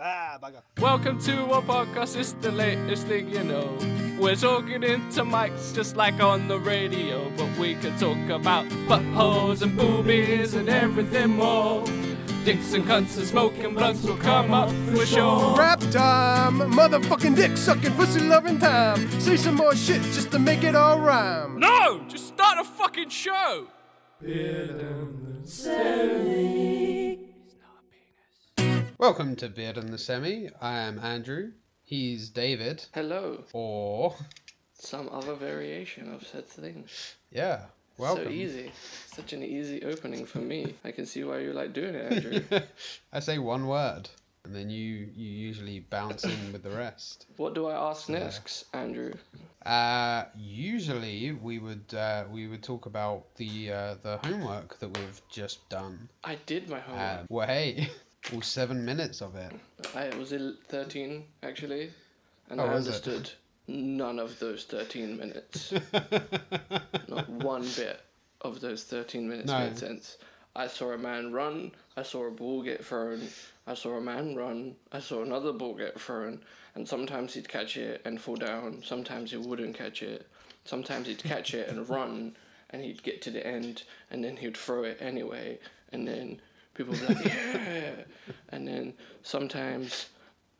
Ah, bugger. Welcome to our podcast, it's the latest thing you know. We're talking into mics just like on the radio, but we can talk about buttholes and boobies and everything more. Dicks and cunts and smoking blunts will come up for sure. Rap time, motherfucking dick sucking, pussy loving time. Say some more shit just to make it all rhyme. No, just start a fucking show. Welcome to Beard and the Semi. I am Andrew. He's David. Hello. Or Some other variation of said thing. yeah, welcome. So easy. Such an easy opening for me. I can see why you like doing it, Andrew. I say one word, and then you you usually bounce in with the rest. what do I ask next, Andrew? Uh, usually we would uh, we would talk about the uh, the homework that we've just done. I did my homework. well, hey, all seven minutes of it. I was il- 13, actually. And Oh, I understood none of those 13 minutes. Not one bit of those 13 minutes No. made sense. I saw a man run. I saw a ball get thrown. I saw a man run. I saw another ball get thrown. And sometimes he'd catch it and fall down. Sometimes he wouldn't catch it. Sometimes he'd catch it and run. And he'd get to the end. And then he'd throw it anyway. And then people be like, yeah. And then sometimes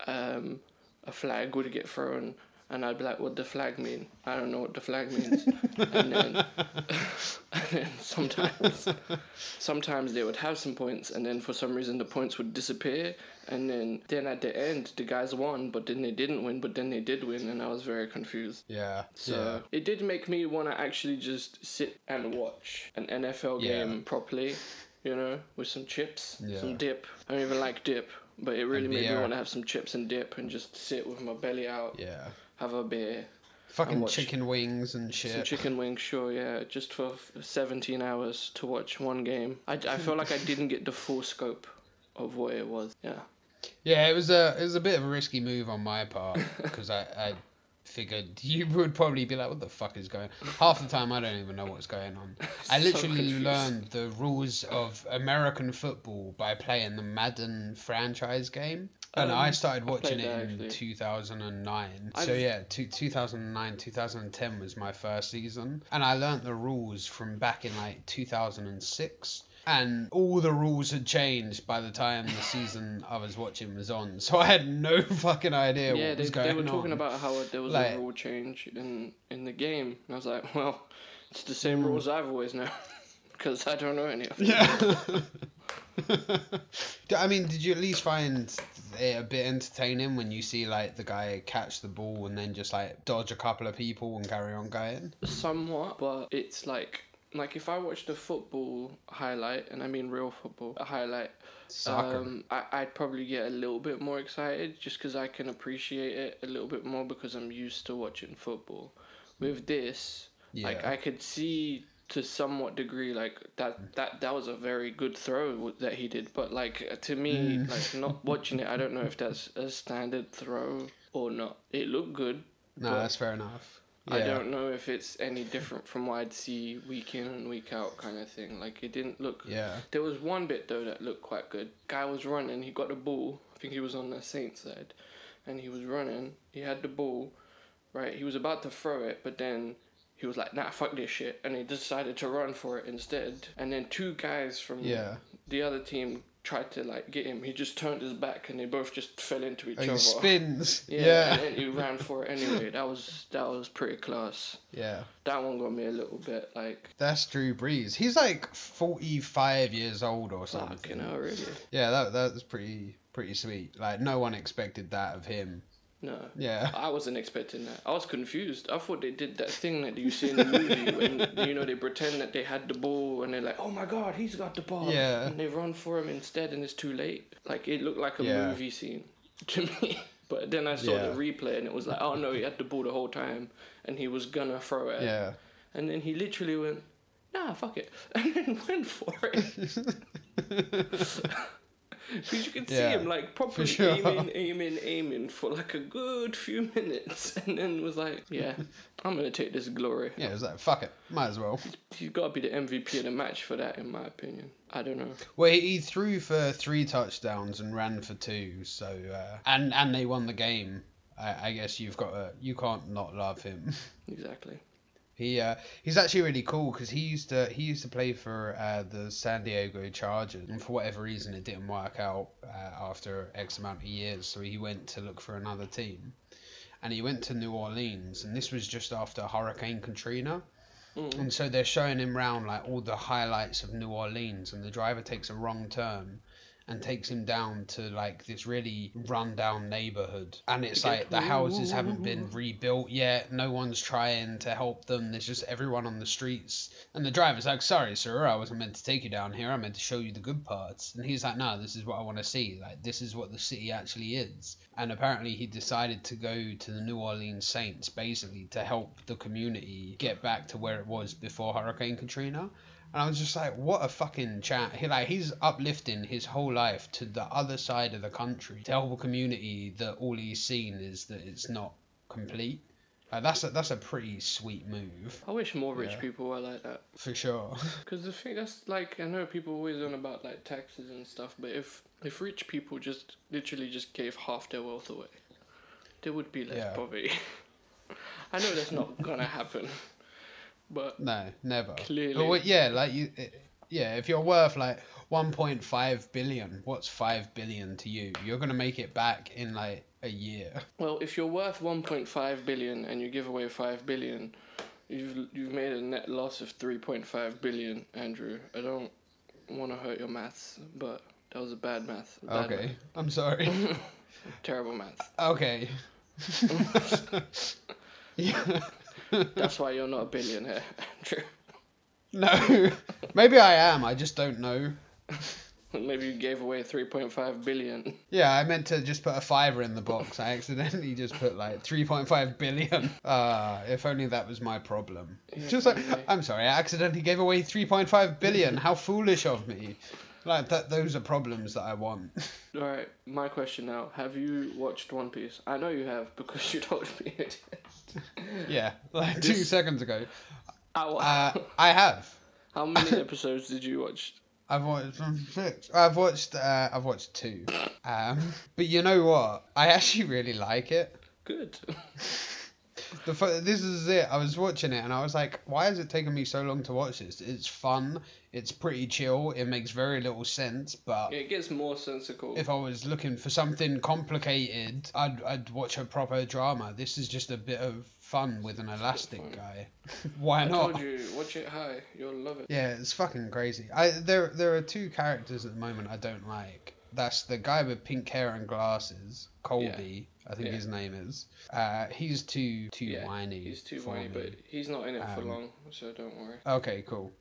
um, a flag would get thrown, and I'd be like, "What the flag mean? I don't know what the flag means." and then, and then sometimes, sometimes they would have some points, and then for some reason the points would disappear, and then then at the end the guys won, but then they didn't win, but then they did win, and I was very confused. Yeah. So it did make me want to actually just sit and watch an NFL Yeah. game properly, you know, with some chips, Yeah. some dip. I don't even like dip, but it really made me want to have some chips and dip and just sit with my belly out, Yeah. Have a beer, Fucking chicken wings and some shit. chicken wings, sure, yeah, just for 17 hours to watch one game. I, I feel like I didn't get the full scope of what it was. Yeah. Yeah, it was a it was a bit of a risky move on my part because I, I figured you would probably be like, "What the fuck is going?" Half the time, I don't even know what's going on. I So literally confused. learned the rules of American football by playing the Madden franchise game, and Um, I started watching played it in 2009. So yeah, two, 2009, 2010 was my first season, and I learned the rules from back in like 2006 and all the rules had changed by the time the season I was watching was on. So I had no fucking idea yeah, what they, was going on. Yeah, they were talking on. about how there was Like- a rule change in in the game, and I was like, well, it's the same Hmm. rules I've always known, because I don't know any of them. Yeah. I mean, did you at least find it a bit entertaining when you see like the guy catch the ball and then just like dodge a couple of people and carry on going? Somewhat, but it's like like if I watched a football highlight, and I mean real football highlight, Soccer. um, I, I'd probably get a little bit more excited just because I can appreciate it a little bit more because I'm used to watching football. With this, like I could see to somewhat degree like that that that was a very good throw that he did but like to me Mm. like not watching it i don't know if that's a standard throw or not it looked good no, that's fair enough. Yeah. I don't know if it's any different from what I'd see week in and week out kind of thing. Like it didn't look. Yeah. There was one bit though that looked quite good. Guy was running. He got the ball. I think he was on the Saints side, and he was running. He had the ball, right. He was about to throw it, but then he was like, "Nah, fuck this shit," and he decided to run for it instead. And then two guys from Yeah. the other team tried to like get him. He just turned his back, and they both just fell into each Oh, he other. spins. Yeah, Yeah. and he ran for it anyway. That was that was pretty class. Yeah. That one got me a little bit like That's Drew Brees. He's like 45 years old or something. fucking hell, really? Yeah, that that's pretty pretty sweet. Like no one expected that of him. No. Yeah. I wasn't expecting that. I was confused. I thought they did that thing that you see in the movie when you know they pretend that they had the ball and they're like, "Oh my god, he's got the ball!" Yeah. and they run for him instead, and it's too late. Like it looked like a Yeah. movie scene to me. But then I saw Yeah. the replay and it was like, "Oh no, he had the ball the whole time, and he was gonna throw it." Yeah. And then he literally went, "Nah, fuck it," and then went for it. Because you could see Yeah, him like properly sure. aiming, aiming, aiming for like a good few minutes, and then was like, "Yeah, I'm gonna take this glory." Yeah, it was like fuck it, might as well. You've got to be the MVP of the match for that, in my opinion. I don't know. Well, he he threw for three touchdowns and ran for two, so uh, and and they won the game. I, I guess you've got to, you can't not love him. Exactly. He uh, he's actually really cool because he used to he used to play for uh, the San Diego Chargers, and for whatever reason it didn't work out uh, after X amount of years. So he went to look for another team, and he went to New Orleans, and this was just after Hurricane Katrina. And so they're showing him round like all the highlights of New Orleans, and the driver takes a wrong turn and takes him down to like this really run-down neighborhood, and it's like the houses haven't been rebuilt yet. No one's trying to help them. There's just everyone on the streets, and the driver's like, "Sorry, sir, I wasn't meant to take you down here. I meant to show you the good parts." And he's like, "No, this is what I want to see. Like this is what the city actually is." And apparently, he decided to go to the New Orleans Saints basically to help the community get back to where it was before Hurricane Katrina. And I was just like, what a fucking chat. He like he's uplifting his whole life to the other side of the country to help a community that all he's seen is that it's not complete. Like that's a that's a pretty sweet move I wish more rich Yeah. people were like that. for sure. Because the thing that's like I know people always on about like taxes and stuff, but if if rich people just literally just gave half their wealth away, there would be less Yeah. poverty. I know that's not gonna happen, but no, never. Clearly. But what, yeah, like you, it- yeah. If you're worth like 1.5 billion, what's five billion to you? You're gonna make it back in like a year. well, if you're worth one point five billion and you give away five billion, you've you've made a net loss of three point five billion, Andrew. I don't want to hurt your maths, but that was a bad math. Bad Okay, math. I'm sorry. Terrible math. okay. yeah. That's why you're not a billionaire, Andrew. No, maybe I am. I just don't know. Maybe you gave away 3.5 billion. Yeah, I meant to just put a fiver in the box. I accidentally just put like 3.5 billion. Ah, if only that was my problem. Just like. I'm sorry, I accidentally gave away 3.5 billion. How foolish of me. Like that, those are problems that I want. All right, my question now: Have you watched One Piece? I know you have because you told me. it. Yeah, like two This- seconds ago. Uh, I have. How many episodes did you watch? I've watched um, six. I've watched. Uh, I've watched two. Um, but you know what? I actually really like it. Good. The fu- this is it. I was watching it and I was like, why has it taken me so long to watch this? It's fun. It's pretty chill. It makes very little sense, but It gets more sensical. if I was looking for something complicated, I'd I'd watch a proper drama. This is just a bit of fun with an elastic fun. guy. why I not? told you, watch it high. You'll love it. Yeah, it's fucking crazy. I there there are two characters at the moment I don't like. That's the guy with pink hair and glasses, Colby. I think Yeah. his name is. Uh, he's too too Yeah, whiny. He's too for whiny, me. but he's not in it for Um, long, so don't worry. Okay, cool,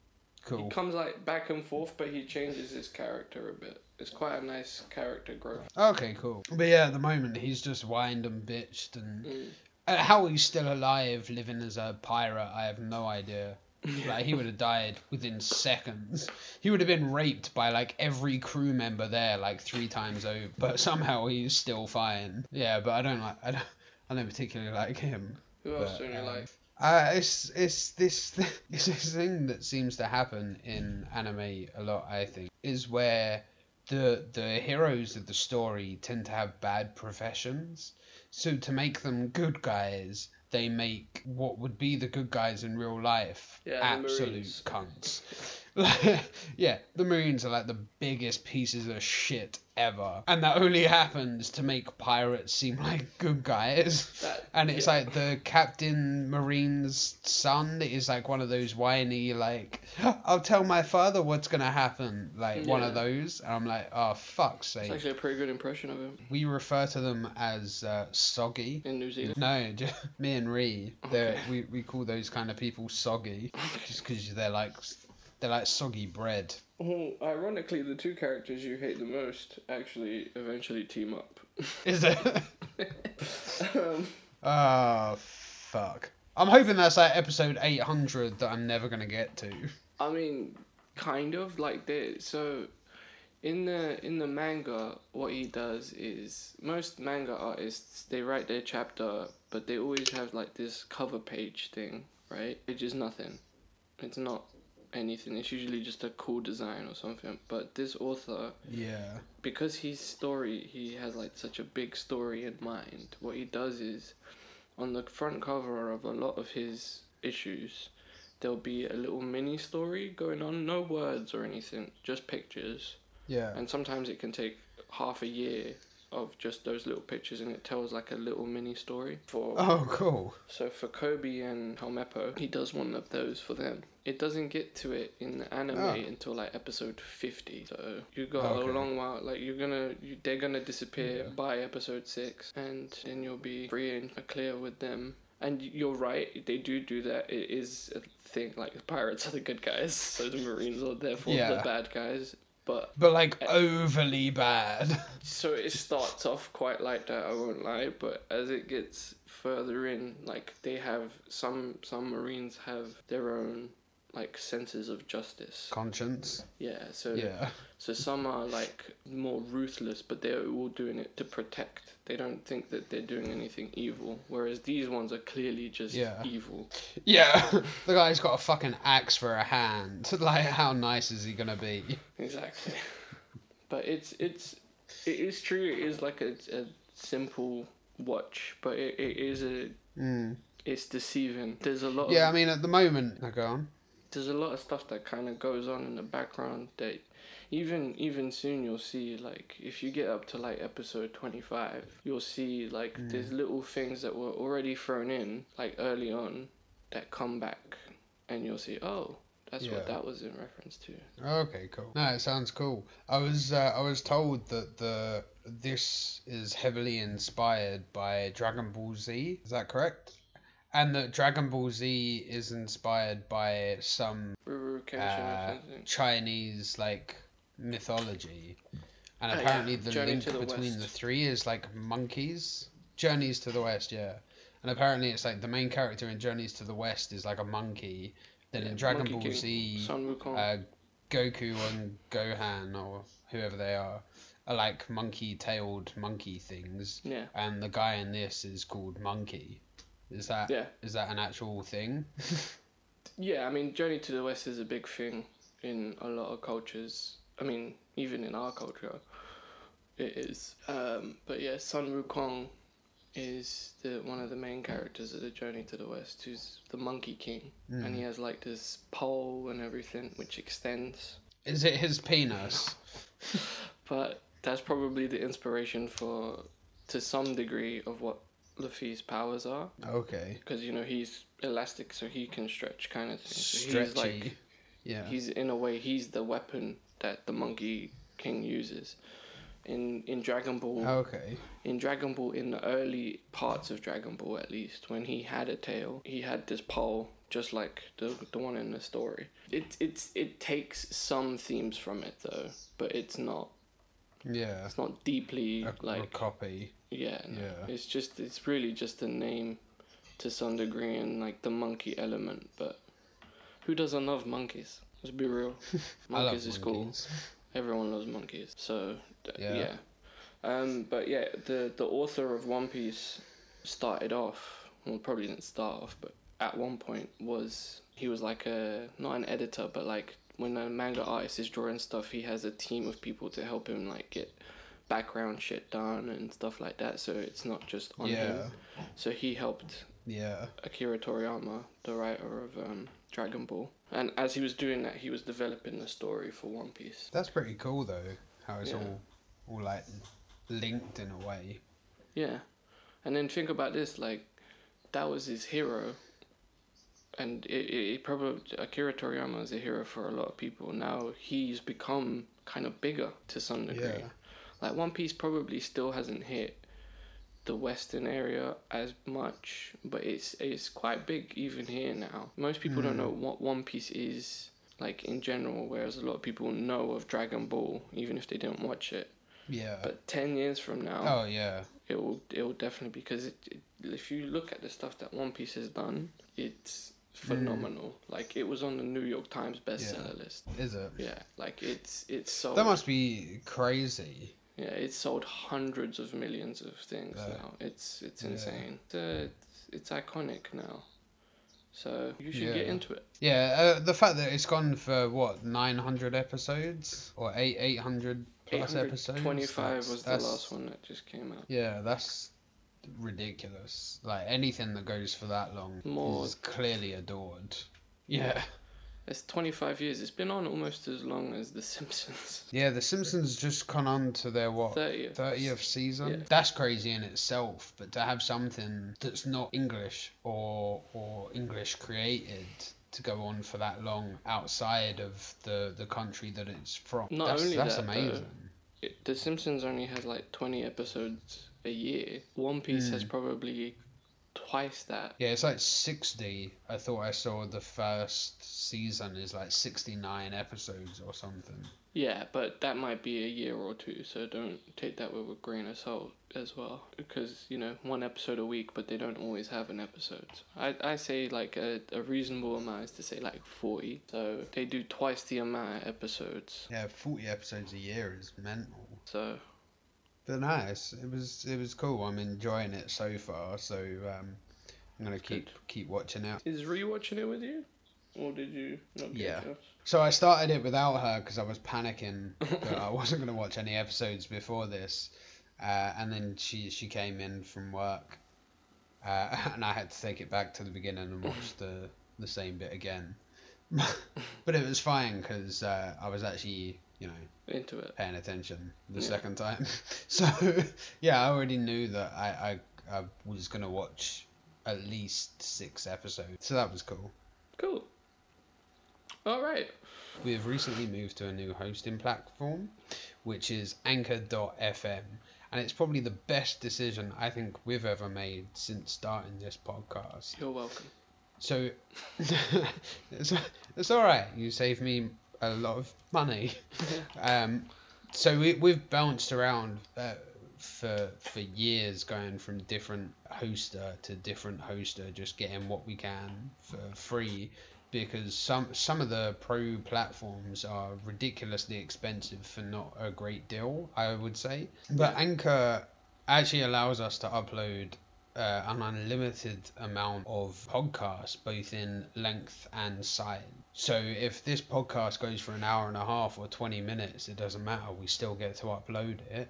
cool. He comes like back and forth, but he changes his character a bit. It's quite a nice character growth. Okay, cool. But yeah, at the moment he's just whined and bitched, and Mm. uh, how he's still alive, living as a pirate, I have no idea. Like he would have died within seconds. He would have been raped by like every crew member there, like three times over. But somehow he's still fine. Yeah, but I don't like. I don't. I don't particularly like him. Who else But, don't you um, like? Uh, it's it's this it's this thing that seems to happen in anime a lot. I think is where the the heroes of the story tend to have bad professions. So to make them good guys, they make what would be the good guys in real life Yeah, absolute cunts. yeah, the Marines are like the biggest pieces of shit ever, and that only happens to make pirates seem like good guys. That- and it's yeah. like the Captain Marine's son is like one of those whiny like, I'll tell my father what's gonna happen, like one of those, and I'm like, oh fuck's sake. It's actually a pretty good impression of him We refer to them as uh, soggy. in New Zealand. No, just, me and Ree, they're we, we call those kind of people soggy, just because they're like they're like soggy bread. Oh, ironically, the two characters you hate the most actually eventually team up. Is it? um, oh fuck! I'm hoping that's like episode 800 that I'm never gonna get to. I mean, kind of like they so In the in the manga, what he does is most manga artists they write their chapter, but they always have like this cover page thing, right? It's just nothing. It's not anything. It's usually just a cool design or something. But this author, Yeah. because his story, he has like such a big story in mind. What he does is, on the front cover of a lot of his issues, there'll be a little mini story going on, no words or anything, just pictures. Yeah. And sometimes it can take half a year of just those little pictures, and it tells like a little mini story for. Oh, cool. So for Koby and Helmeppo, he does one of those for them. It doesn't get to it in the anime Oh. until like episode fifty. So you got oh, Okay. a long while. Like you're gonna, you, they're gonna disappear Yeah. by episode six, and then you'll be free and clear with them. And you're right, they do do that. It is a thing. Like the pirates are the good guys, so the Marines are therefore the bad guys. But But like overly bad. so it starts off quite like that, I won't lie, but as it gets further in, like they have some some Marines have their own like senses of justice. Conscience. Yeah, so Yeah. so some are like more ruthless, but they're all doing it to protect. They don't think that they're doing anything evil, whereas these ones are clearly just Yeah. evil. Yeah. the guy's got a fucking axe for a hand. Like, how nice is he gonna be? Exactly. but it's it's it is true. It is like a, a simple watch, but it, it is a Mm. it's deceiving. There's a lot. Yeah, I mean, at the moment. I go on. There's a lot of stuff that kind of goes on in the background that even even soon you'll see like if you get up to like episode 25 you'll see like there's little things that were already thrown in like early on that come back and you'll see oh that's what that was in reference to Okay, cool. No, it sounds cool. I was uh, I was told that the this is heavily inspired by Dragon Ball Z. Is that correct? And that Dragon Ball Z is inspired by some Rurouni Kenshin or uh, Chinese like mythology, and Oh, yeah. apparently the Journey link the between West. the three is like monkeys. Journeys to the West, yeah. And apparently it's like the main character in Journeys to the West is like a monkey. Then Yeah, in Dragon Monkey Ball King, Z, uh, Goku and Gohan or whoever they are are like monkey-tailed monkey things, yeah and the guy in this is called Monkey. Is that yeah is that an actual thing? Yeah, I mean, Journey to the West is a big thing in a lot of cultures. I mean, even in our culture, it is. Um, but yeah, Sun Wukong is the one of the main characters of the Journey to the West, who's the Monkey King, and he has like this pole and everything which extends. Is it his penis? But that's probably the inspiration for, to some degree, of what Luffy's powers are, Okay. because you know he's elastic, so he can stretch, kind of thing. So Stretchy. he's like yeah. he's in a way he's the weapon that the monkey king uses in in dragon ball Okay. in dragon ball in the early parts of dragon ball at least when he had a tail he had this pole just like the, the one in the story it it's it takes some themes from it though but it's not Yeah. it's not deeply A, a like copy. Yeah, no. Yeah. It's just it's really just a name to some degree and like the monkey element, but who doesn't love monkeys? Let's be real. Monkeys is cool. Everyone loves monkeys. So Yeah. yeah. Um but yeah, the the author of One Piece started off well probably didn't start off, but at one point was he was like a not an editor, but like when a manga artist is drawing stuff, he has a team of people to help him like get background shit done and stuff like that. So it's not just on Yeah. him. So he helped Yeah. Akira Toriyama, the writer of um, Dragon Ball, and as he was doing that, he was developing the story for One Piece. That's pretty cool though. How it's Yeah. all all like linked in a way. Yeah, and then think about this: like that was his hero, and it, it, it probably Akira Toriyama is a hero for a lot of people. Now he's become kind of bigger to some degree. Yeah. Like One Piece probably still hasn't hit the western area as much, but it's it's quite big even here now. Most people don't hmm. know what One Piece is like in general, whereas a lot of people know of Dragon Ball even if they didn't watch it. Yeah. But ten years from now, oh yeah. it will it will definitely because it, it, if you look at the stuff that One Piece has done, it's phenomenal. Hmm. Like it was on the New York Times bestseller list. Is it? Yeah, like it's it's sold. That must be crazy. Yeah, it's sold hundreds of millions of things Yeah. now. It's it's Yeah. insane. It's, uh, it's quick now. So you should Yeah. get into it. Yeah, uh, the fact that it's gone for what nine hundred episodes or eight eight hundred plus episodes. Twenty-five that's- was the last one that just came out. Yeah, that's ridiculous. Like anything that goes for that long More. is clearly adored. Yeah. It's twenty-five years. It's been on almost as long as The Simpsons. Yeah, The Simpsons just gone on to their what Thirtieth. thirtieth season. Yeah. That's crazy in itself. But to have something that's not English or or English created to go on for that long outside of the the country that it's from. Not that's, only that's that, though, amazing. It, the Simpsons only has like twenty episodes a year. One Piece Hmm. has probably twice that. Yeah, it's like 60. I thought I saw the first season is like 69 episodes or something. Yeah, but that might be a year or two, so don't take that with a grain of salt as well. Because, you know, one episode a week, but they don't always have an episode. I, I say like a, a reasonable amount is to say like 40. So they do twice the amount of episodes. Yeah, 40 episodes a year is mental. So, But nice. It was it was cool. I'm enjoying it so far. So um, I'm gonna keep good. keep watching it. is rewatching it with you? Or did you not get Yeah. So I started it without her because I was panicking that I wasn't gonna watch any episodes before this, uh, and then she she came in from work, uh, and I had to take it back to the beginning and watch the the same bit again. but it was fine because uh, I was actually you know Into it. paying attention the Yeah. second time. so yeah, I already knew that I, I I was gonna watch at least six episodes. So that was cool. Cool. All right. We have recently moved to a new hosting platform, which is Anchor.fm, and it's probably the best decision I think we've ever made since starting this podcast. You're welcome. So it's, it's all right. You save me a lot of money. um, so we, we've bounced around uh, for for years, going from different hoster to different hoster, just getting what we can for free. Because some some of the pro platforms are ridiculously expensive for not a great deal, I would say. But Yeah. Anchor actually allows us to upload uh, an unlimited amount of podcasts, both in length and size. So if this podcast goes for an hour and a half or 20 minutes, it doesn't matter. We still get to upload it.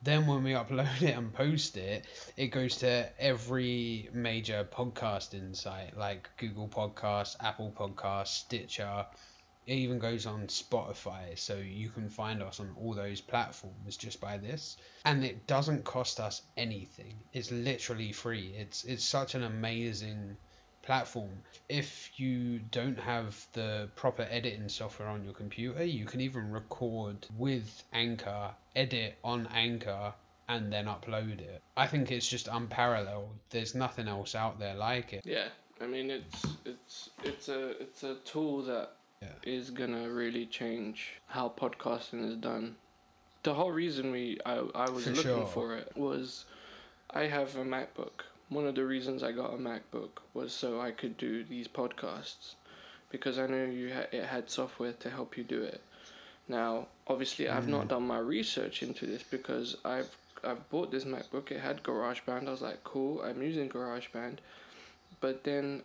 Then when we upload it and post it, it goes to every major podcasting site like Google Podcasts, Apple Podcasts, Stitcher. It even goes on Spotify, so you can find us on all those platforms just by this. And it doesn't cost us anything. It's literally free. It's it's such an amazing platform. If you don't have the proper editing software on your computer, you can even record with Anchor, edit on Anchor, and then upload it. I think it's just unparalleled. There's nothing else out there like it. Yeah, I mean it's it's it's a it's a tool that is Yeah. gonna really change how podcasting is done. The whole reason we I, I was For looking sure. for it was I have a MacBook. One of the reasons I got a MacBook was so I could do these podcasts because I know you ha- it had software to help you do it. Now, obviously, I've not mm. done my research into this because I've I've bought this MacBook. It had GarageBand. I was like, cool. I'm using GarageBand, but then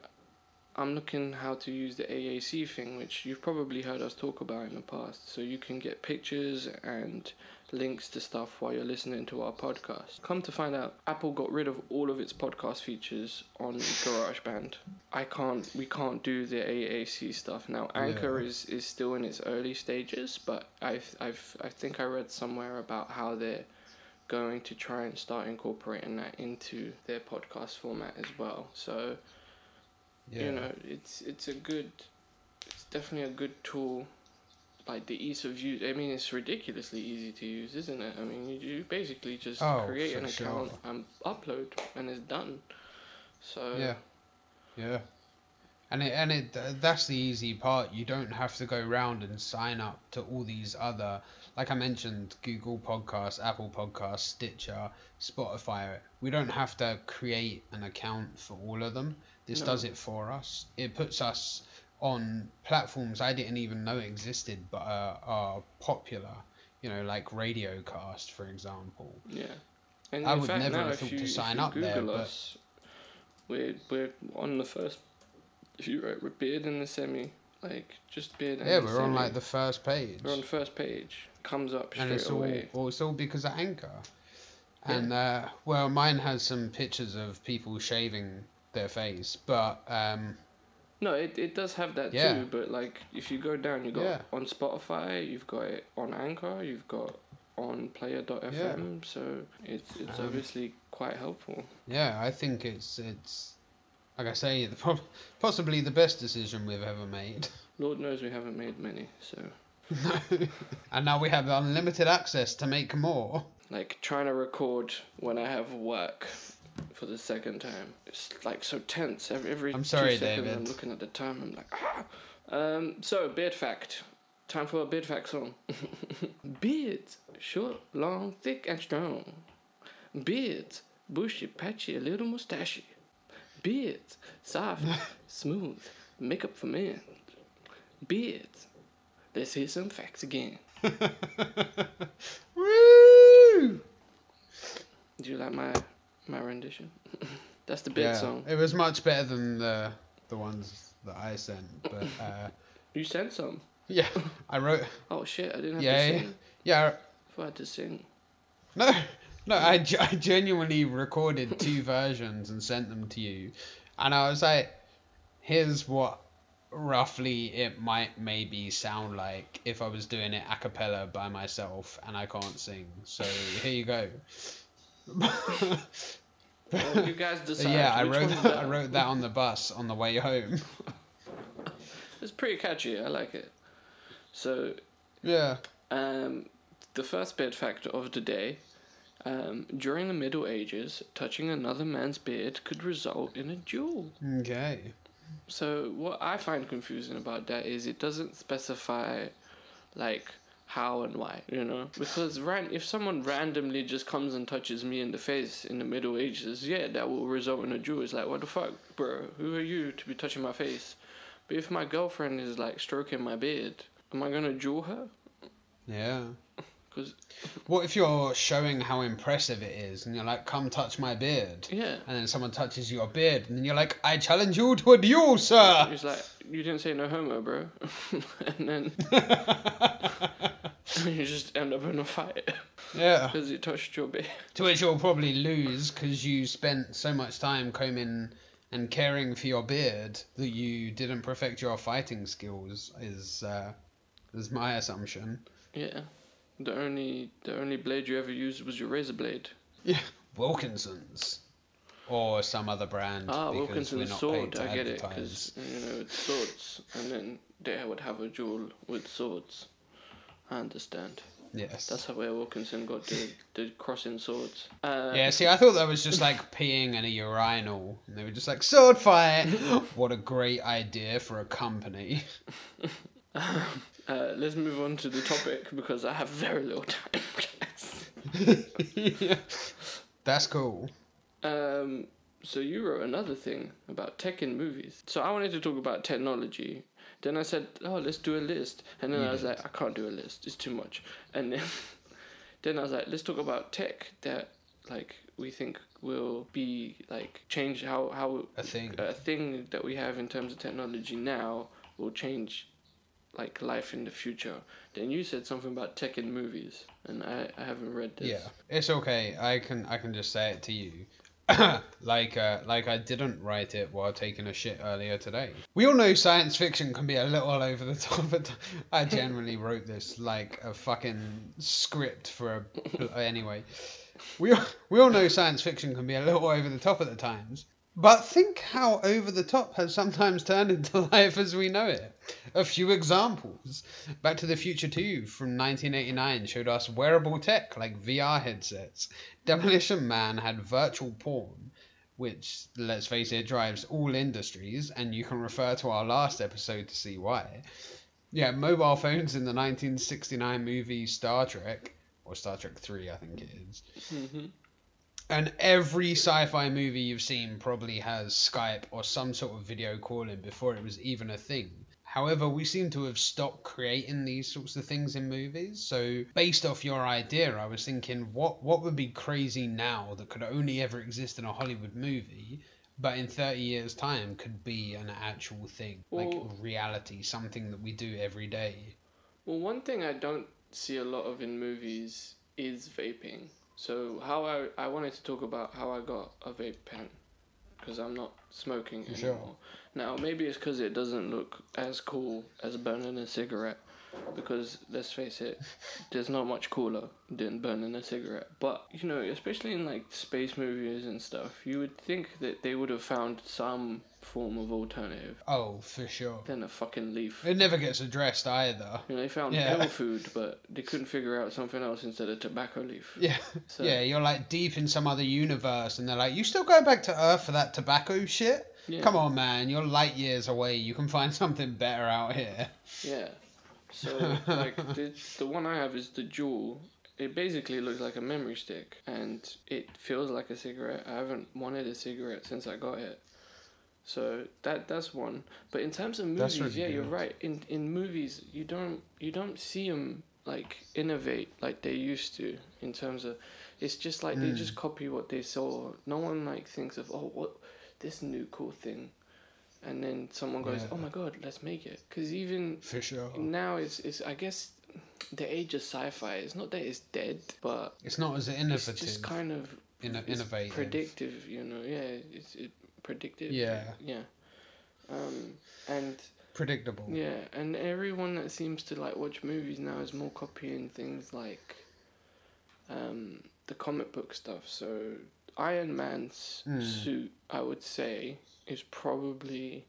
I'm looking how to use the AAC thing, which you've probably heard us talk about in the past. So you can get pictures and links to stuff while you're listening to our podcast. Come to find out, Apple got rid of all of its podcast features on GarageBand. I can't, we can't do the AAC stuff now. Anchor Yeah. is, is still in its early stages, but I've, I've, I think I read somewhere about how they're going to try and start incorporating that into their podcast format as well. So Yeah. you know it's it's a good it's definitely a good tool like the ease of use i mean it's ridiculously easy to use isn't it i mean you, you basically just Oh, create an sure. account and upload and it's done so Yeah, yeah, and it and it that's the easy part. You don't have to go round and sign up to all these other like I mentioned, Google Podcasts, Apple Podcasts, Stitcher, Spotify. We don't have to create an account for all of them. This No. does it for us. It puts us on platforms I didn't even know existed, but are, are popular. You know, like Radiocast, for example. Yeah. And I would fact, never have thought you, to sign up there, Google but- us, we're we're on the first. If you wrote with beard in the semi, like just beard. and Yeah, we're on like the first page. We're on the first page. Comes up straight and it's all, away. well, it's all because of Anchor. And uh, well, mine has some pictures of people shaving their face, but um, No, it, it does have that Yeah. too, but like if you go down, you got Yeah. on Spotify, you've got it on Anchor, you've got on Player.fm, so it's it's Um, obviously quite helpful. yeah, I think it's it's like I say, the prob- possibly the best decision we've ever made. Lord knows we haven't made many, so no. and now we have unlimited access to make more. like trying to record when I have work for the second time. It's like so tense. Every every I'm sorry, two seconds I'm looking at the time. I'm like, ah. Um. So beard fact. Time for a beard fact song. Beards, short, long, thick, and strong. Beards, bushy, patchy, a little mustachy. Beards, soft, smooth, makeup for men. Beards. Let's hear some facts again. Woo! Do you like my my rendition? That's the beard Yeah, song. it was much better than the the ones that I sent, but uh, You sent some. yeah, I wrote. Oh shit! I didn't have Yeah, to sing. yeah. If I had to sing. No, no, I, I genuinely recorded two versions and sent them to you. And I was like, here's what roughly it might maybe sound like if I was doing it a cappella by myself and I can't sing. So here you go. Well, you guys decide. yeah, I wrote that, I wrote that on the bus on the way home. It's pretty catchy. I like it. So, Yeah. um, the first beard fact of the day. Um, during the Middle Ages, touching another man's beard could result in a duel. Okay. So what I find confusing about that is it doesn't specify like how and why, you know? Because ran- if someone randomly just comes and touches me in the face in the Middle Ages, yeah, that will result in a duel. It's like, what the fuck, bro? Who are you to be touching my face? But if my girlfriend is like stroking my beard, am I gonna duel her? Yeah. Because What if you're showing how impressive it is and you're like, come touch my beard? yeah, And then someone touches your beard, and then you're like, I challenge you to a duel, sir! it's like you didn't say no homo, bro, and then you just end up in a fight yeah. because you touched your beard. To which you'll probably lose because you spent so much time combing and caring for your beard that you didn't perfect your fighting skills, is, uh, is my assumption. Yeah. The only the only blade you ever used was your razor blade. Yeah. Wilkinson's. Or some other brand. Ah, because Wilkinson's we're not sword. paid to I get it because you know it's swords, and then they would have a duel with swords. I understand. Yes. That's how where Wilkinson got the the crossing swords. Uh, Yeah, see, I thought that was just like peeing in a urinal. And they were just like, sword fight! what a great idea for a company. Uh, let's move on to the topic because I have very little time. yeah. That's cool. Um, so you wrote another thing about tech in movies. So I wanted to talk about technology. Then I said, "Oh, let's do a list." And then I was like, "I can't do a list. It's too much." And then, then I was like, "Let's talk about tech that like we think will be like change how how A thing. a thing that we have in terms of technology now will change like life in the future." Then you said something about tech in movies, and I, I haven't read this. Yeah, it's okay. I can I can just say it to you. like uh, like I didn't write it while taking a shit earlier today. We all know science fiction can be a little over the top. But I generally wrote this like a fucking script for a anyway. We all, we all know science fiction can be a little over the top at the times. But think how over the top has sometimes turned into life as we know it. A few examples. Back to the Future 2 from 1989 showed us wearable tech like VR headsets. Demolition Man had virtual porn, which, let's face it, drives all industries, and you can refer to our last episode to see why. Yeah, mobile phones in the 1969 movie Star Trek, or Star Trek 3, I think it is. hmm And every sci fi movie you've seen probably has Skype or some sort of video calling before it was even a thing. However, we seem to have stopped creating these sorts of things in movies. So, based off your idea, I was thinking, what what would be crazy now that could only ever exist in a Hollywood movie, but in 30 years' time could be an actual thing, like Well- reality, something that we do every day. Well, one thing I don't see a lot of in movies is vaping. So how I I wanted to talk about how I got a vape pen because I'm not smoking anymore. sure. Now maybe it's because it doesn't look as cool as burning a cigarette. Because let's face it, there's not much cooler than burning a cigarette. But you know, especially in like space movies and stuff, you would think that they would have found some form of alternative Oh, for sure. than a fucking leaf. It never gets addressed either. You know, they found Yeah. pill food, but they couldn't figure out something else instead of tobacco leaf. Yeah, So- yeah, you're like deep in some other universe, and they're like, "You still going back to Earth for that tobacco shit? Yeah. Come on, man, you're light years away. You can find something better out here." Yeah. So like the the one I have is the Juul. It basically looks like a memory stick, and it feels like a cigarette. I haven't wanted a cigarette since I got it. So that that's one. But in terms of movies, yeah, you're right. In in movies, you don't you don't see them like innovate like they used to. In terms of, it's just like they Mm. just copy what they saw. No one like thinks of oh what this new cool thing, and then someone goes Yeah. oh my god let's make it. Because even sure. now it's, it's I guess the age of sci-fi. It's not that it's dead, but It's not as innovative. it's just kind of it's innovative. predictive. You know, yeah, it's it, predictive. Yeah. yeah. Um, and Predictable. yeah, and everyone that seems to like watch movies now is more copying things like um, the comic book stuff. So Iron Man's Mm. suit, I would say, is probably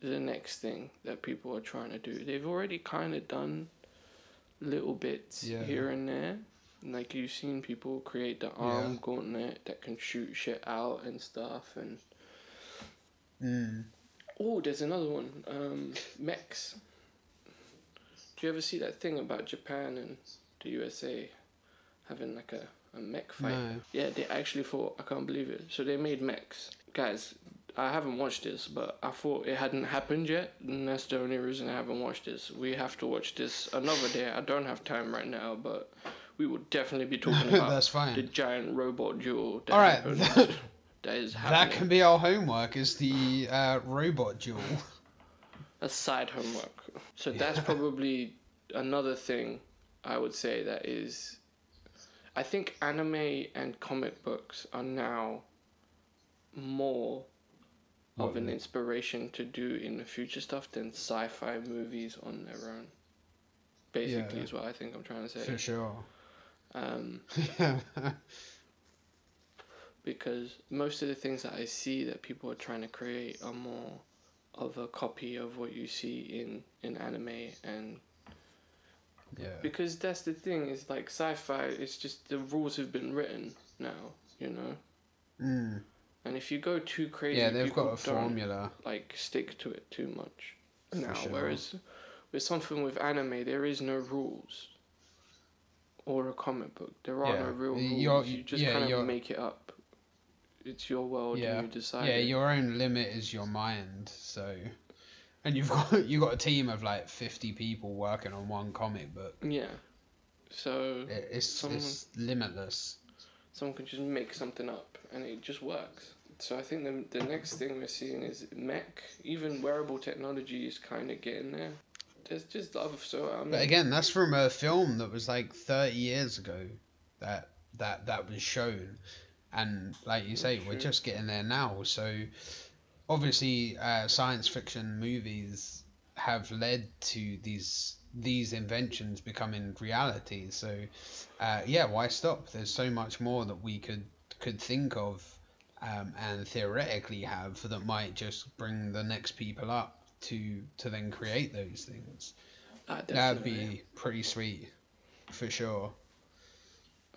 the next thing that people are trying to do. They've already kind of done little bits Yeah. here and there. Like you've seen people create the arm Yeah. gauntlet that can shoot shit out and stuff and Mm. Oh, there's another one. Um, mechs. Do you ever see that thing about Japan and the USA having like a, a mech fight? No. Yeah, they actually fought. I can't believe it. So they made mechs. Guys, I haven't watched this, but I thought it hadn't happened yet, and that's the only reason I haven't watched this. We have to watch this another day. I don't have time right now, but we will definitely be talking about That's fine. the giant robot duel that All right. that is happening. That can be our homework. Is the uh, robot duel? a side homework. So Yeah. that's probably another thing I would say that is. I think anime and comic books are now more of What? an inspiration to do in the future stuff than sci-fi movies on their own. Basically, Yeah. is what I think I'm trying to say. For sure. Um, because most of the things that I see that people are trying to create are more of a copy of what you see in in anime and yeah. because that's the thing is like sci-fi it's just the rules have been written now you know Mm. and if you go too crazy Yeah, they've got a formula. like stick to it too much now sure. whereas with something with anime there is no rules or a comic book there are Yeah, no real rules you're- you just yeah, kind of make it up it's your world Yeah. you decide Yeah, your own limit is your mind. So, and you've got you've got a team of like fifty people working on one comic book. yeah so It, it's Someone- it's limitless. someone can just make something up and it just works. So I think the, the next thing we're seeing is mech. Even wearable technology is kind of getting there. There's just love. So um, But again, that's from a film that was like thirty years ago. That that that was shown, and like you say, we're just getting there now. So obviously, uh, science fiction movies have led to these these inventions becoming reality. So uh, yeah, why stop? There's so much more that we could could think of um, and theoretically have that might just bring the next people up to to then create those things. ah, That'd be pretty sweet, for sure.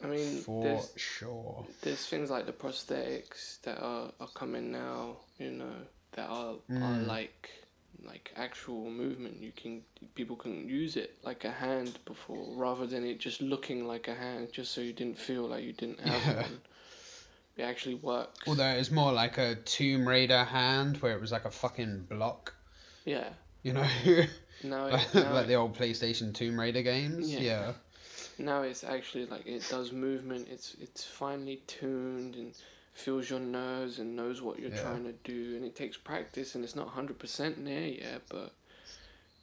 I mean, For there's sure. there's things like the prosthetics that are, are coming now. You know, that are are Mm. like like actual movement. You can people can use it like a hand before, rather than it just looking like a hand, just so you didn't feel like you didn't have Yeah. one. It actually works. Although it's more like a Tomb Raider hand where it was like a fucking block, yeah. you know? Now, it, like the old PlayStation Tomb Raider games. Yeah. Yeah. Now it's actually like it does movement. It's it's finely tuned and feels your nerves and knows what you're Yeah. trying to do. And it takes practice, and it's not hundred percent there yet, but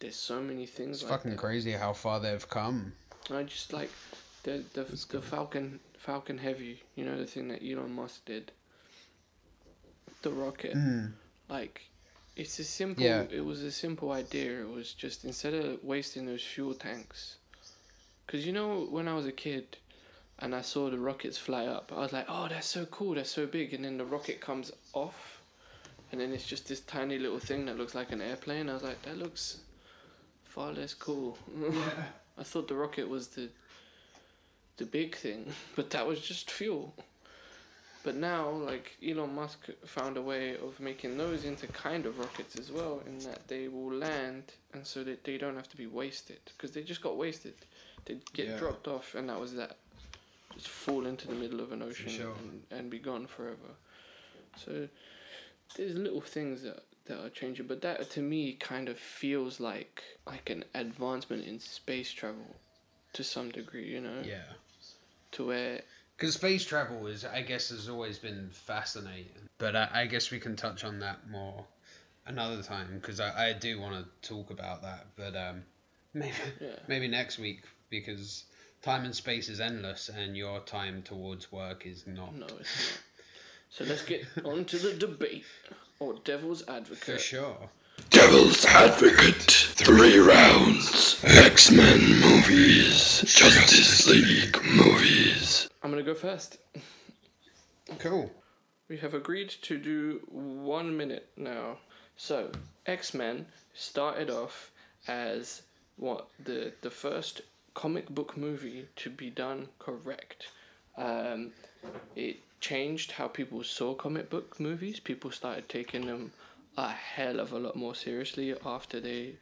there's so many things. It's like fucking that. crazy how far they've come. I just like the the the Falcon Falcon Heavy. You know the thing that Elon Musk did. The rocket, Mm. like, it's a simple. Yeah. It was a simple idea. It was just instead of wasting those fuel tanks, because you know when I was a kid, and I saw the rockets fly up, I was like, oh, that's so cool. That's so big. And then the rocket comes off, and then it's just this tiny little thing that looks like an airplane. I was like, that looks far less cool. I thought the rocket was the the big thing, but that was just fuel. But now, like Elon Musk found a way of making those into kind of rockets as well, in that they will land, and so that they don't have to be wasted, because they just got wasted. They get Yeah. dropped off, and that was that. Just fall into the middle of an ocean sure. and, and be gone forever. So there's little things that that are changing, but that to me kind of feels like like an advancement in space travel, to some degree, you know, Yeah. to where Because space travel is, I guess, has always been fascinating. But I, I guess we can touch on that more another time because I, I do want to talk about that. But um, maybe Yeah. maybe next week because time and space is endless and your time towards work is not. No, it's not. So let's get on to the debate, or devil's advocate. For sure. Devil's Advocate, three rounds. X Men movies, Justice League movies. I'm gonna go first. Cool. We have agreed to do one minute now. So, X Men started off as what the the first comic book movie to be done correct. Um, it changed how people saw comic book movies. People started taking them a hell of a lot more seriously after they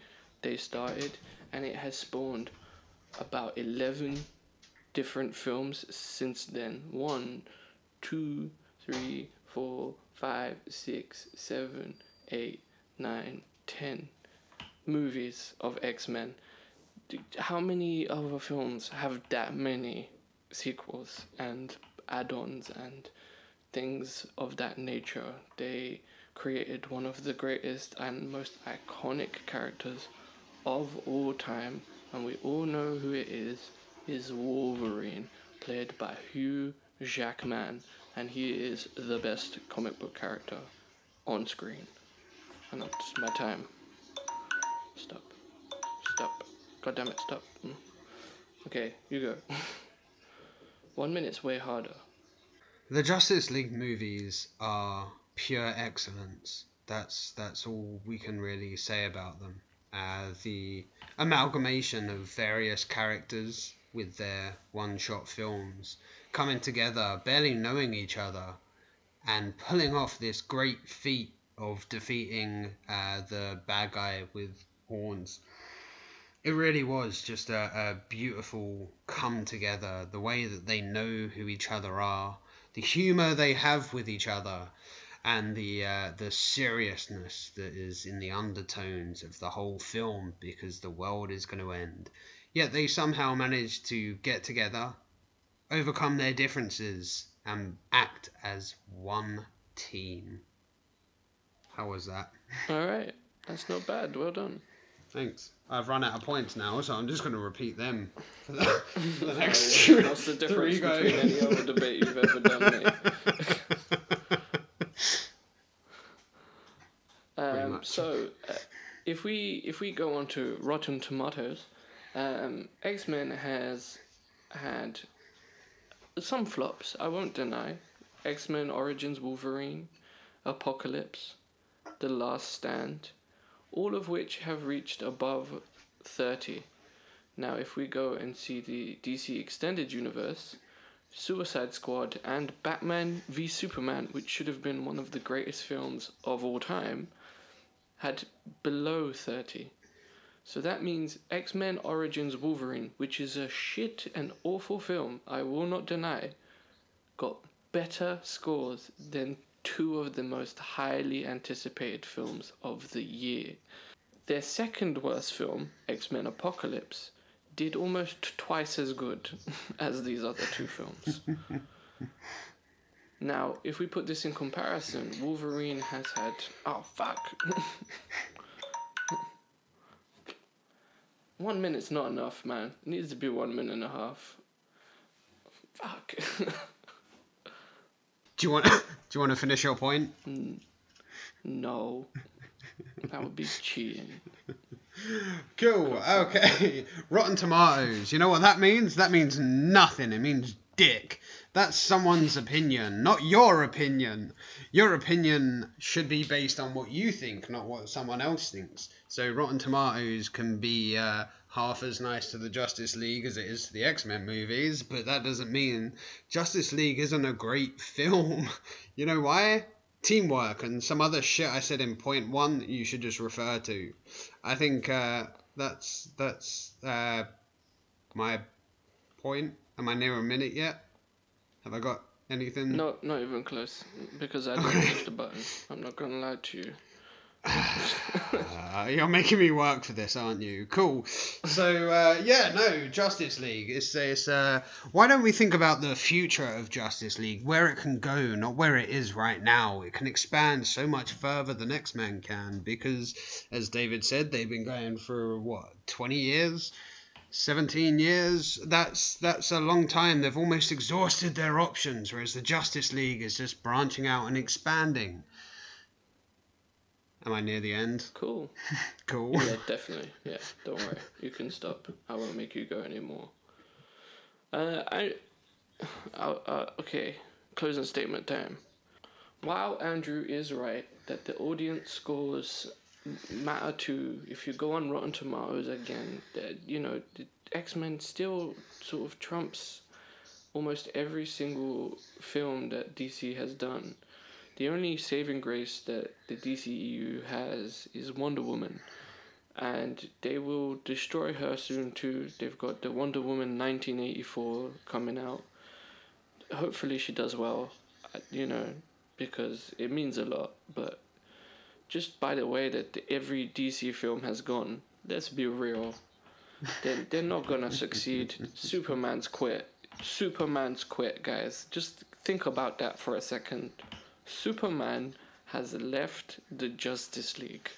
they started, and it has spawned about eleven different films since then. One, two, three, four, five, six, seven, eight, nine, ten movies of X Men. How many other films have that many sequels and add ons and things of that nature? They created one of the greatest and most iconic characters of all time, and we all know who it is, is Wolverine, played by Hugh Jackman, and he is the best comic book character on screen. And that's my time. Stop. Stop. God damn it, stop. Mm. Okay, you go. One minute's way harder. The Justice League movies are pure excellence. That's that's all we can really say about them. Uh, the amalgamation of various characters with their one-shot films coming together, barely knowing each other, and pulling off this great feat of defeating uh, the bad guy with horns. It really was just a, a beautiful come together. The way that they know who each other are, the humor they have with each other, and the uh, the seriousness that is in the undertones of the whole film because the world is going to end. Yet they somehow manage to get together, overcome their differences, and act as one team. How was that? Alright, that's not bad. Well done. Thanks. I've run out of points now, so I'm just going to repeat them for the, for the next what- What's the difference between any other debate you've ever done, mate? Um, so, uh, if we if we go on to Rotten Tomatoes, um, X Men has had some flops. I won't deny. X Men Origins Wolverine, Apocalypse, The Last Stand, all of which have reached above thirty. Now, if we go and see the DC Extended Universe, Suicide Squad, and Batman v Superman, which should have been one of the greatest films of all time, had below 30. So that means X Men Origins Wolverine, which is a shit and awful film, I will not deny, got better scores than two of the most highly anticipated films of the year. Their second worst film, X Men Apocalypse, did almost twice as good as these other two films. now, if we put this in comparison, Wolverine has had. Oh, fuck! one minute's not enough, man. It needs to be one minute and a half. Fuck. Do you want? Do you want to finish your point? no. That would be cheating. Cool. Okay. Rotten Tomatoes. You know what that means? That means nothing. It means dick. That's someone's opinion, not your opinion. Your opinion should be based on what you think, not what someone else thinks. So Rotten Tomatoes can be uh, half as nice to the Justice League as it is to the X Men movies, but that doesn't mean Justice League isn't a great film. you know why? Teamwork and some other shit I said in point one that you should just refer to. I think uh, that's that's uh, my point. Am I near a minute yet? Have I got anything? No, not even close. Because I didn't push the button. I'm not gonna lie to you. Uh, you're making me work for this, aren't you? Cool. So uh, yeah, no, Justice League. It's it's. Uh, why don't we think about the future of Justice League, where it can go, not where it is right now. It can expand so much further than X Men can, because as David said, they've been going for what twenty years. 17 years that's that's a long time they've almost exhausted their options whereas the justice league is just branching out and expanding am i near the end Cool. cool Yeah, definitely. Yeah, don't worry. You can stop. I won't make you go anymore. Uh, I. Uh, okay, closing statement time. While Andrew is right that the audience scores matter too, if you go on Rotten Tomatoes again, that you know, X Men still sort of trumps almost every single film that DC has done. The only saving grace that the DCEU has is Wonder Woman and they will destroy her soon too. They've got the Wonder Woman 1984 coming out. Hopefully she does well, you know, because it means a lot. But just by the way that every DC film has gone, let's be real, they're, they're not gonna succeed. Superman's quit. Superman's quit, guys. Just think about that for a second. Superman has left the Justice League.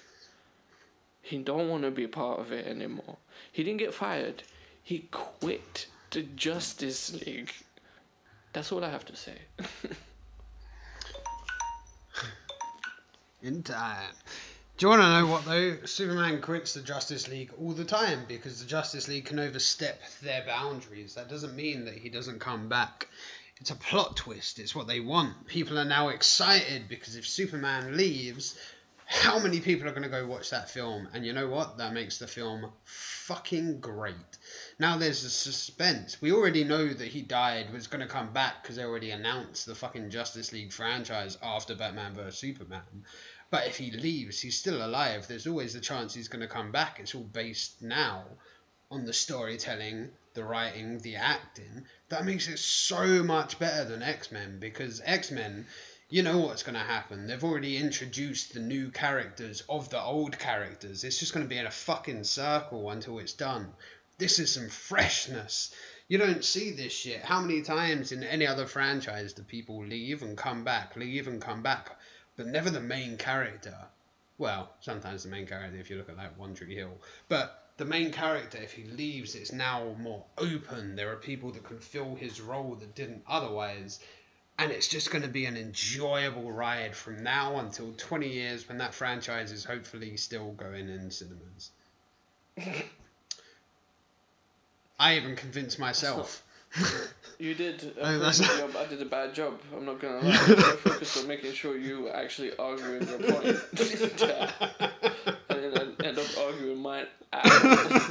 He don't want to be part of it anymore. He didn't get fired. He quit the Justice League. That's all I have to say. in time. Do you want to know what though? Superman quits the Justice League all the time because the Justice League can overstep their boundaries. That doesn't mean that he doesn't come back. It's a plot twist. It's what they want. People are now excited because if Superman leaves, how many people are going to go watch that film? And you know what? That makes the film fucking great. Now there's a suspense. We already know that he died, was going to come back because they already announced the fucking Justice League franchise after Batman vs Superman. But if he leaves, he's still alive. There's always the chance he's going to come back. It's all based now on the storytelling, the writing, the acting. That makes it so much better than X Men because X Men, you know what's going to happen. They've already introduced the new characters of the old characters. It's just going to be in a fucking circle until it's done. This is some freshness. You don't see this shit. How many times in any other franchise do people leave and come back, leave and come back, but never the main character? Well, sometimes the main character if you look at like One Tree Hill. But the main character, if he leaves, it's now more open. There are people that can fill his role that didn't otherwise. And it's just going to be an enjoyable ride from now until 20 years when that franchise is hopefully still going in cinemas. I even convinced myself. You did a that's- job. I did a bad job. I'm not gonna lie. I focused on making sure you were actually arguing your point. and then I end up arguing mine. I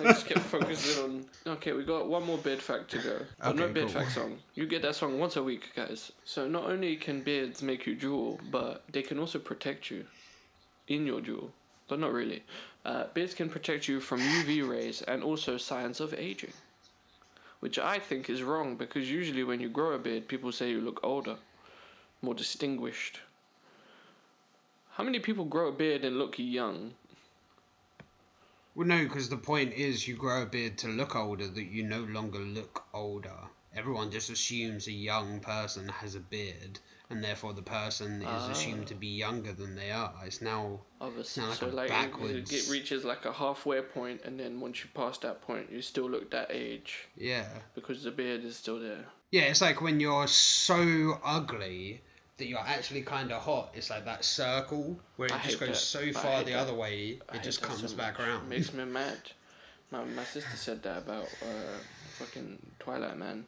just kept focusing on. Okay, we got one more beard fact to go. But no Okay, beard cool. fact song. You get that song once a week, guys. So not only can beards make you drool, but they can also protect you in your drool. but not really. Uh, beards can protect you from UV rays and also signs of aging, which I think is wrong because usually when you grow a beard, people say you look older, more distinguished. How many people grow a beard and look young? Well, no, because the point is you grow a beard to look older, that you no longer look older. Everyone just assumes a young person has a beard, and therefore the person is assumed to be younger than they are. It's now Obviously, Sound like so like backwards- it reaches like a halfway point, and then once you pass that point, you still look that age yeah. because the beard is still there. Yeah, it's like when you're so ugly that you're actually kind of hot. It's like that circle where it I just goes that. so far the that. other way, it just comes so back around. Makes me mad. My my sister said that about uh, fucking Twilight Man,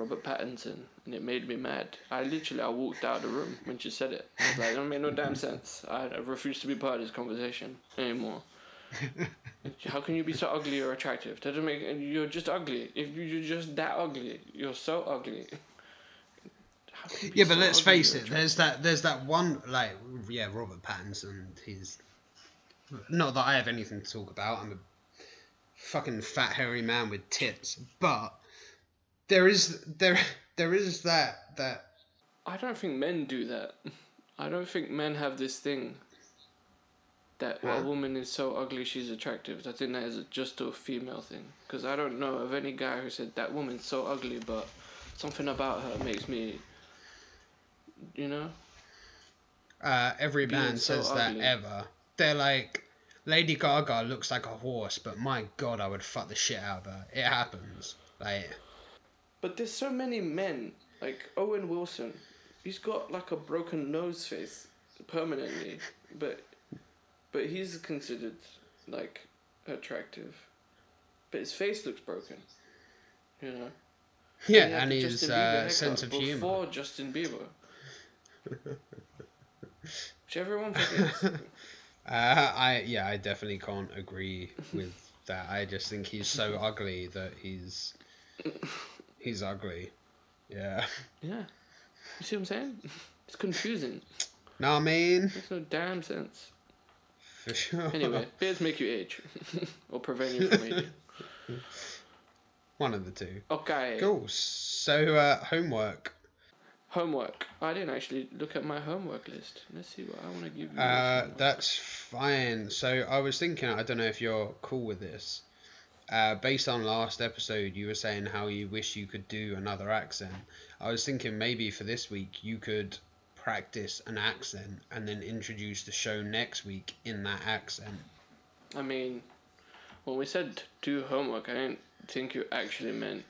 Robert Pattinson, and it made me mad. I literally I walked out of the room when she said it. I was like, it don't make no damn sense. I, I refuse to be part of this conversation anymore. How can you be so ugly or attractive? That doesn't make. You're just ugly. If you- you're just that ugly, you're so ugly. Yeah, but so let's face it. There's that. There's that one. Like, yeah, Robert Pattinson. He's not that I have anything to talk about. I'm a fucking fat hairy man with tits. But there is there there is that that I don't think men do that. I don't think men have this thing that Huh? a woman is so ugly she's attractive. I think that is just a female thing. Because I don't know of any guy who said that woman's so ugly, but something about her makes me, you know? uh, every man so says that ever. They're like. Lady Gaga looks like a horse, but my god, I would fuck the shit out of her. It happens. Like, But there's so many men, like Owen Wilson. He's got like a broken nose face permanently, but but he's considered like attractive. But his face looks broken. You know. yeah, had and his uh, sense of humor. Before Justin Bieber. Which everyone forgets. Uh, I yeah, I definitely can't agree with that. I just think he's so ugly that he's he's ugly. Yeah. yeah. You see what I'm saying? It's confusing. No, I mean Makes no damn sense. for sure. Anyway, beards make you age. or prevent you from aging. one of the two. Okay. Cool. So uh, homework. Homework. I didn't actually look at my homework list. Let's see what I want to give you. Uh, that's fine. So I was thinking, I don't know if you're cool with this. Uh, based on last episode, you were saying how you wish you could do another accent. I was thinking maybe for this week you could practice an accent and then introduce the show next week in that accent. I mean, when we said do homework, I didn't think you actually meant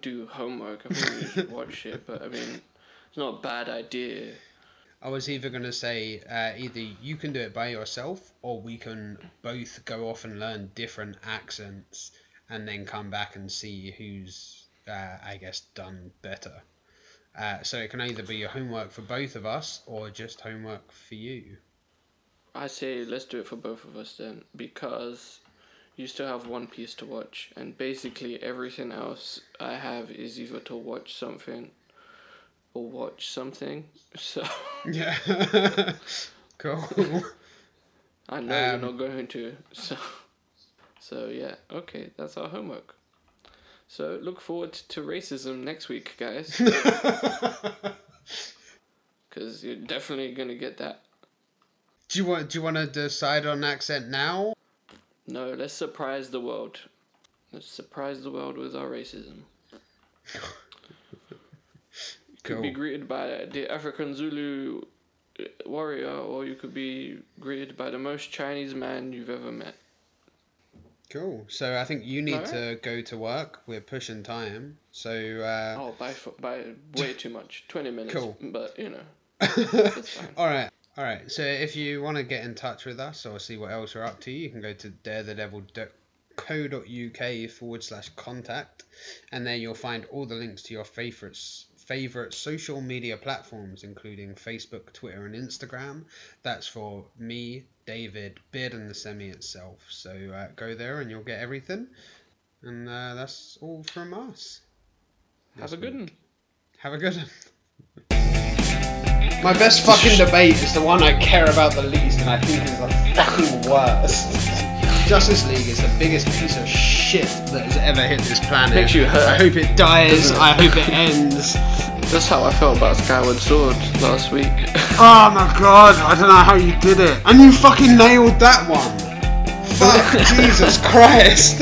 do homework. I think you watch it, but I mean, it's not a bad idea. I was either going to say uh, either you can do it by yourself or we can both go off and learn different accents and then come back and see who's, uh, I guess, done better. Uh, so it can either be your homework for both of us or just homework for you. I say let's do it for both of us then, because you still have One Piece to watch, and basically everything else I have is either to watch something or watch something. So Yeah. cool. I know Um, you're not going to. So, so yeah, okay, that's our homework. So look forward to racism next week, guys, because you're definitely gonna get that. do you want? Do you want to decide on accent now? No, let's surprise the world. Let's surprise the world with our racism. Could be greeted by the African Zulu uh, warrior, or you could be greeted by the most Chinese man you've ever met. Cool. So I think you need Alright. to go to work. We're pushing time. So. Uh, Oh, by by way too much, twenty minutes. Cool. But you know. All right. All right. So if you want to get in touch with us or see what else we're up to, you can go to darethedevil.co.uk forward slash contact, and there you'll find all the links to your favorites favorite social media platforms, including Facebook, Twitter, and Instagram. That's for me, David, Beard, and the Semi itself. So uh, go there and you'll get everything. And uh, that's all from us. Have a good one. Have a good one. My best fucking debate is the one I care about the least and I think is the fucking worst. Justice League is the biggest piece of shit that has ever hit this planet. Makes you hurt. I hope it dies. I hope it ends. That's how I felt about Skyward Sword last week. Oh my god, I don't know how you did it. And you fucking nailed that one. Fuck Jesus Christ.